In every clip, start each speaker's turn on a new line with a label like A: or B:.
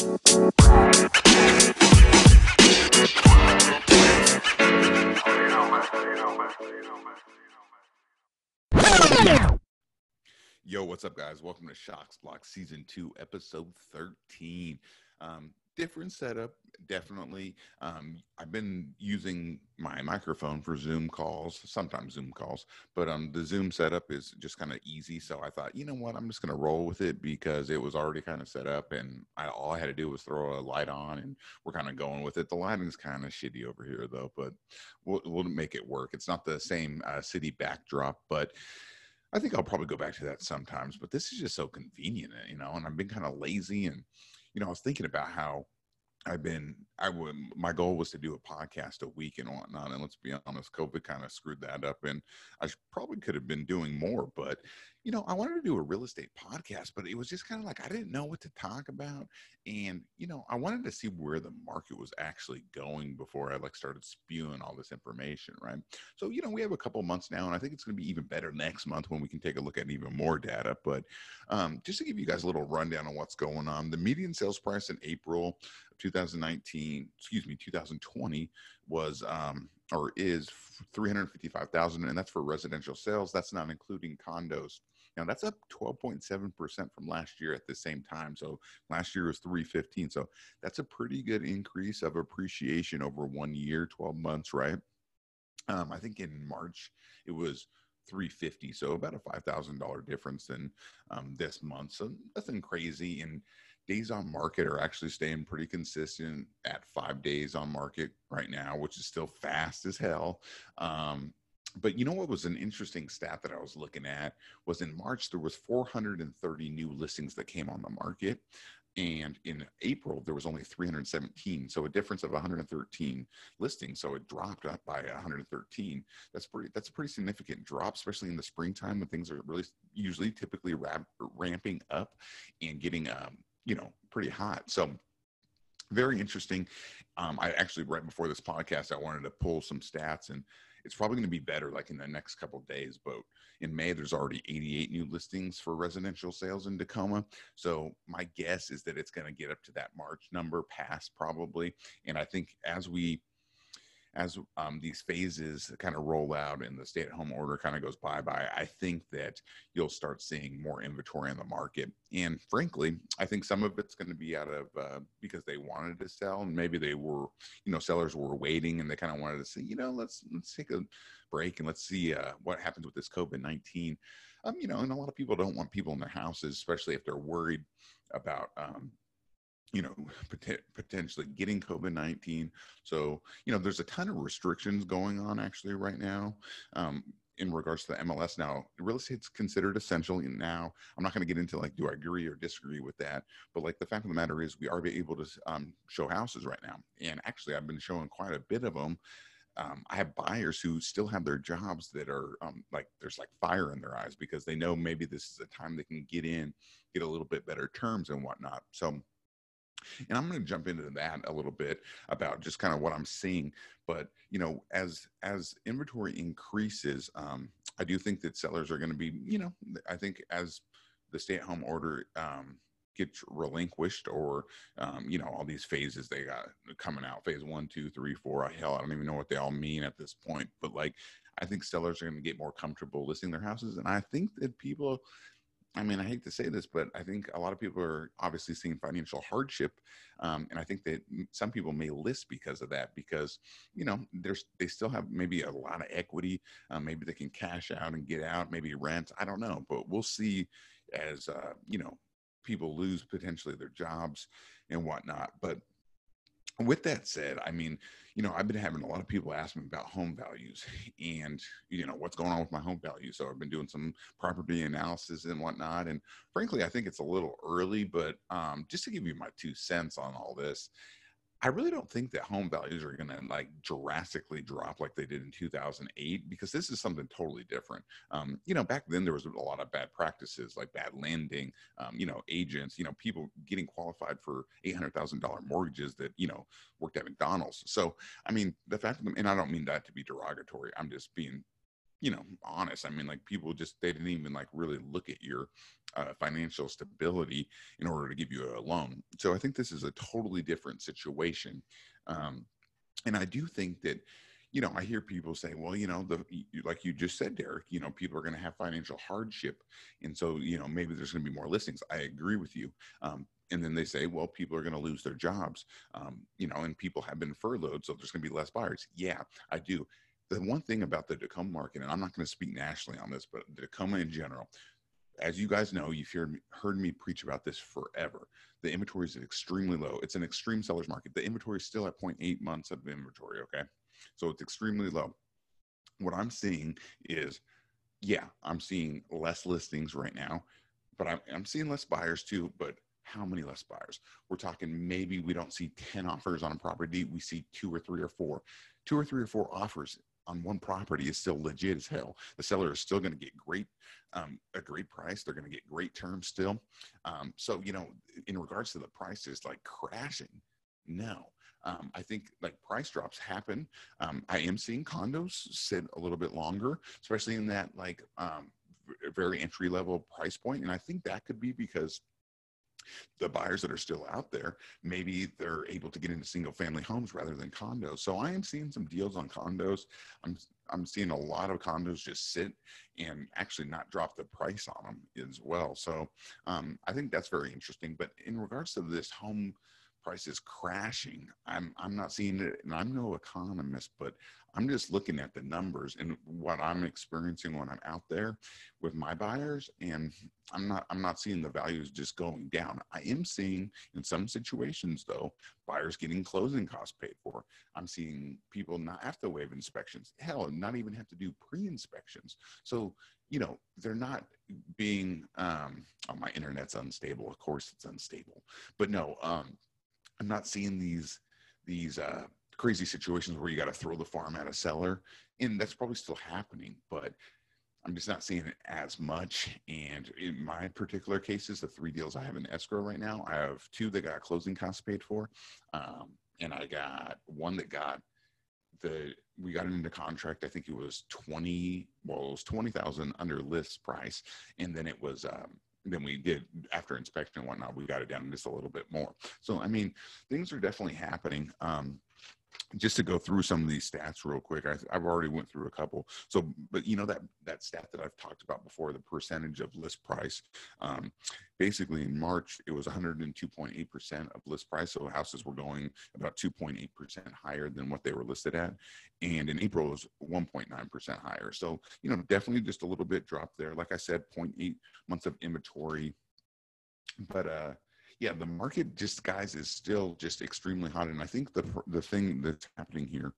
A: Yo, what's up, guys? Welcome to Shocks Block Season 2, Episode 13. Um, different setup, definitely. Um, I've been using my microphone for Zoom calls, sometimes Zoom calls, but um, the Zoom setup is just kind of easy. So I thought, you know what, I'm just going to roll with it because it was already kind of set up, and I, all I had to do was throw a light on, and we're kind of going with it. The lighting's kind of shitty over here, though, but we'll, we'll make it work. It's not the same uh, city backdrop, but I think I'll probably go back to that sometimes, but this is just so convenient, you know. And I've been kind of lazy, and you know, I was thinking about how I've been. I would. My goal was to do a podcast a week and whatnot, and let's be honest, COVID kind of screwed that up, and I probably could have been doing more, but you know, I wanted to do a real estate podcast, but it was just kind of like I didn't know what to talk about. And, you know, I wanted to see where the market was actually going before I like started spewing all this information, right? So, you know, we have a couple months now, and I think it's going to be even better next month when we can take a look at even more data. But um, just to give you guys a little rundown on what's going on, the median sales price in April of 2019, excuse me, 2020 was um, or is 355,000 and that's for residential sales. That's not including condos. Now that's up 12.7% from last year at the same time. So last year was 315 so that's a pretty good increase of appreciation over one year 12 months right? Um, i think in march it was 350 so about a $5000 difference than um, this month. So nothing crazy. And days on market are actually staying pretty consistent at five days on market right now, which is still fast as hell. Um, but you know what was an interesting stat that I was looking at was in March there was 430 new listings that came on the market and in April there was only 317 so a difference of 113 listings so it dropped up by 113 that's pretty that's a pretty significant drop especially in the springtime when things are really usually typically ramp, ramping up and getting um, you know, pretty hot. So very interesting. Um, I actually right before this podcast, I wanted to pull some stats, and it's probably going to be better like in the next couple days. But in May, there's already 88 new listings for residential sales in Tacoma. So my guess is that it's going to get up to that March number, past probably. And I think as we as um, these phases kind of roll out and the stay at home order kind of goes bye bye, I think that you'll start seeing more inventory in the market. And frankly, I think some of it's going to be out of uh, because they wanted to sell and maybe they were, you know, sellers were waiting and they kind of wanted to say, you know, let's let's take a break and let's see uh, what happens with this COVID 19. Um, you know, and a lot of people don't want people in their houses, especially if they're worried about um, you know, pot- potentially getting COVID 19. So, you know, there's a ton of restrictions going on actually right now. Um, in regards to the MLS now, real estate's considered essential now. I'm not going to get into like, do I agree or disagree with that? But like the fact of the matter is, we are able to um, show houses right now. And actually, I've been showing quite a bit of them. Um, I have buyers who still have their jobs that are um, like there's like fire in their eyes because they know maybe this is a time they can get in, get a little bit better terms and whatnot. So and i'm going to jump into that a little bit about just kind of what i'm seeing but you know as as inventory increases um, i do think that sellers are going to be you know i think as the stay at home order um, gets relinquished or um, you know all these phases they got coming out phase one two three four hell i don't even know what they all mean at this point but like i think sellers are going to get more comfortable listing their houses and i think that people I mean, I hate to say this, but I think a lot of people are obviously seeing financial hardship, um, and I think that some people may list because of that because you know there's they still have maybe a lot of equity, um, maybe they can cash out and get out, maybe rent. I don't know, but we'll see as uh, you know people lose potentially their jobs and whatnot. But with that said, I mean, you know, I've been having a lot of people ask me about home values and, you know, what's going on with my home value. So I've been doing some property analysis and whatnot. And frankly, I think it's a little early, but um, just to give you my two cents on all this, I really don't think that home values are going to like drastically drop like they did in 2008 because this is something totally different. Um, you know, back then there was a lot of bad practices like bad lending, um, you know, agents, you know, people getting qualified for $800,000 mortgages that, you know, worked at McDonald's. So, I mean, the fact of them, and I don't mean that to be derogatory, I'm just being you know honest i mean like people just they didn't even like really look at your uh, financial stability in order to give you a loan. So i think this is a totally different situation um, and i do think that you know i hear people say well you know the like you just said derek you know people are going to have financial hardship and so you know maybe there's going to be more listings. I agree with you um, and then they say well people are going to lose their jobs um, you know and people have been furloughed so there's going to be less buyers. Yeah i do the one thing about the Tacoma market, and I'm not going to speak nationally on this, but the Tacoma in general, as you guys know, you've heard me, heard me preach about this forever. The inventory is extremely low. It's an extreme seller's market. The inventory is still at 0.8 months of inventory. Okay. So it's extremely low. What I'm seeing is, yeah, I'm seeing less listings right now, but I'm, I'm seeing less buyers too. But how many less buyers? We're talking maybe we don't see 10 offers on a property. We see two or three or four. Two or three or four offers on one property is still legit as hell. The seller is still going to get great, um, a great price. They're going to get great terms still. Um, so, you know, in regards to the prices like crashing, no. Um, I think like price drops happen. Um, I am seeing condos sit a little bit longer, especially in that like um, very entry level price point. And I think that could be because the buyers that are still out there, maybe they're able to get into single family homes rather than condos. So I am seeing some deals on condos. I'm I'm seeing a lot of condos just sit and actually not drop the price on them as well. So um, I think that's very interesting. But in regards to this home prices crashing. I'm I'm not seeing it, and I'm no economist, but I'm just looking at the numbers and what I'm experiencing when I'm out there with my buyers, and I'm not I'm not seeing the values just going down. I am seeing in some situations though buyers getting closing costs paid for. I'm seeing people not have to waive inspections. Hell, not even have to do pre-inspections. So you know they're not being um oh, my internet's unstable of course it's unstable but no um I'm not seeing these these uh, crazy situations where you got to throw the farm at a seller, and that's probably still happening, but I'm just not seeing it as much. And in my particular cases, the three deals I have in escrow right now, I have two that got closing costs paid for, um, and I got one that got the we got it into contract. I think it was twenty. Well, it was twenty thousand under list price, and then it was um, than we did after inspection and whatnot. We got it down just a little bit more. So, I mean, things are definitely happening. Um, just to go through some of these stats real quick I, have already went through a couple. So but you know that that stat that i've talked about before the percentage of list price um, basically in march it was 102.8% of list price. So houses were going about 2.8% higher than what they were listed at. And in april it was 1.9% higher. So you know definitely just a little bit drop there. Like i said 0.8 months of inventory. But uh yeah, the market just guys is still just extremely hot, and I think the the thing that's happening here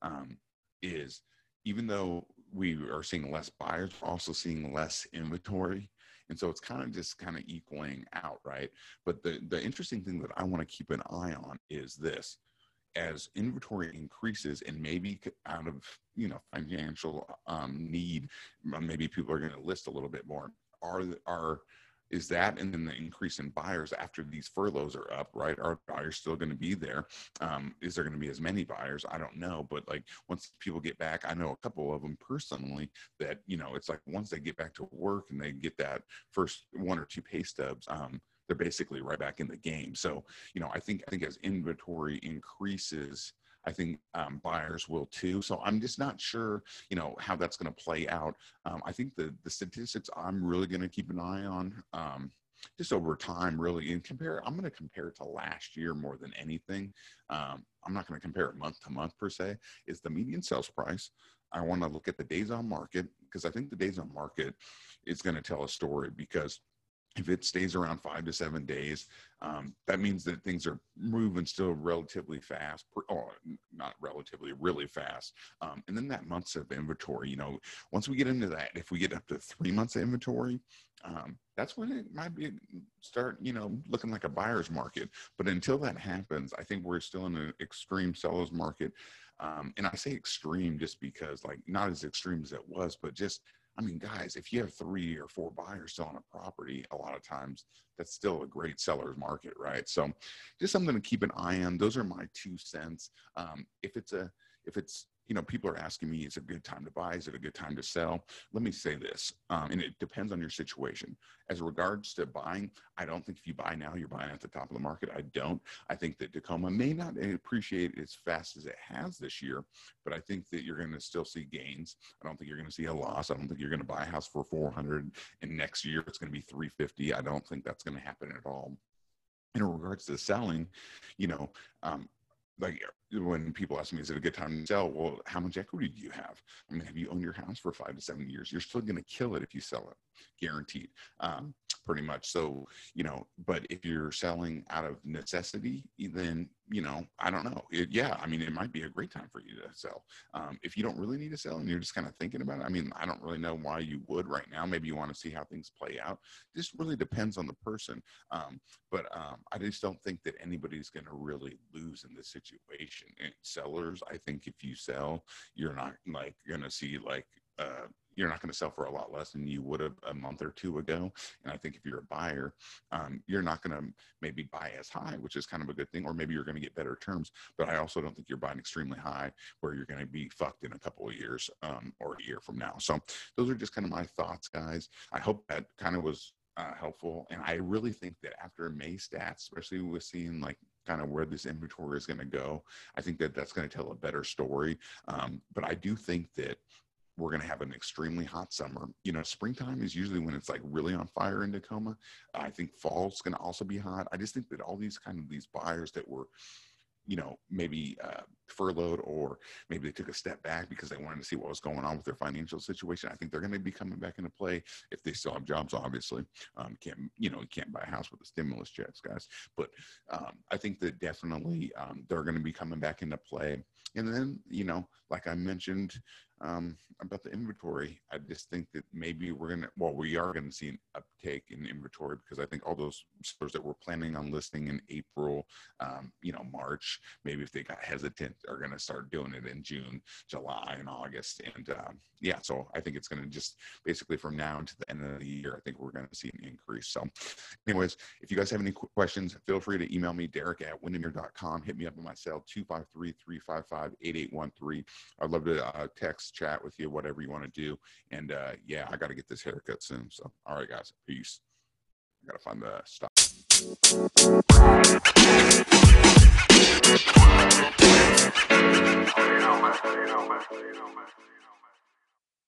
A: um, is even though we are seeing less buyers, we're also seeing less inventory. And so it's kind of just kind of equaling out, right? But the, the interesting thing that I want to keep an eye on is this as inventory increases and maybe out of you know financial um, need maybe people are going to list a little bit more are are is that and then the increase in buyers after these furloughs are up right? Are buyers still going to be there? Um, is there going to be as many buyers? I don't know but like once people get back i know a couple of them personally that you know it's like once they get back to work and they get that first one or two pay stubs um, they're basically right back in the game. So you know i think i think as inventory increases I think um, buyers will too. So I'm just not sure, you know, how that's going to play out. Um, I think the the statistics I'm really going to keep an eye on. Um, just over time, really, and compare. I'm going to compare it to last year more than anything. Um, I'm not going to compare it month to month per se. Is the median sales price? I want to look at the days on market because I think the days on market is going to tell a story because if it stays around five to seven days, um, that means that things are moving still relatively fast, or not relatively, really fast. Um, and then that months of inventory, you know, once we get into that, if we get up to three months of inventory, um, that's when it might be start, you know, looking like a buyer's market. But until that happens, I think we're still in an extreme seller's market. Um, and I say extreme just because, like, not as extreme as it was, but just I mean, guys, if you have three or four buyers selling a property, a lot of times that's still a great seller's market, right? So, just something to keep an eye on. Those are my two cents. Um, if it's a if it's you know, people are asking me, is it a good time to buy? Is it a good time to sell? Let me say this, um, and it depends on your situation. As regards to buying, I don't think if you buy now, you're buying at the top of the market. I don't. I think that Tacoma may not appreciate as fast as it has this year, but I think that you're going to still see gains. I don't think you're going to see a loss. I don't think you're going to buy a house for 400 and next year it's going to be 350. I don't think that's going to happen at all in regards to selling, you know, um, like when people ask me, is it a good time to sell? Well, how much equity do you have? I mean, have you owned your house for five to seven years? You're still going to kill it if you sell it, guaranteed. Um, pretty much. So, you know, but if you're selling out of necessity, then, you know, I don't know. It, yeah, I mean, it might be a great time for you to sell. Um, if you don't really need to sell and you're just kind of thinking about it, I mean, I don't really know why you would right now. Maybe you want to see how things play out. This really depends on the person. Um, but um, I just don't think that anybody's going to really lose in this situation. And sellers, I think if you sell, you're not like to see like, uh, you're not going to sell for a lot less than you would have a month or two ago. And I think if you're a buyer, um, you're not going to maybe buy as high, which is kind of a good thing, or maybe you're going to get better terms. But I also don't think you're buying extremely high where you're going to be fucked in a couple of years um, or a year from now. So those are just kind of my thoughts, guys. I hope that kind of was uh, helpful. And I really think that after May stats, especially with seeing like kind of where this inventory is going to go, I think that that's going to tell a better story. Um, but I do think that we're going to have an extremely hot summer. You know, springtime is usually when it's like really on fire in Tacoma. I think fall's going to also be hot. I just think that all these kind of these buyers that were you know, maybe uh, furloughed or maybe they took a step back because they wanted to see what was going on with their financial situation. I think they're going to be coming back into play if they still have jobs. Obviously, um, can't you know you can't buy a house with the stimulus checks, guys. But um, I think that definitely um, they're going to be coming back into play. And then you know, like I mentioned, um, about the inventory. I just think that maybe we're gonna, well, we are gonna see an uptake in inventory because I think all those stores that were planning on listing in April, um, you know, March, maybe if they got hesitant, are gonna start doing it in June, July, and August. And um, yeah, so I think it's gonna just basically from now to the end of the year, I think we're gonna see an increase. So, anyways, if you guys have any questions, feel free to email me, Derek at windermere.com. Hit me up on my cell, 253 355 8813. I'd love to uh, text chat with you, whatever you want to do. And uh, yeah, I got to get this haircut soon. So, all right, guys, peace. I got to find the stop.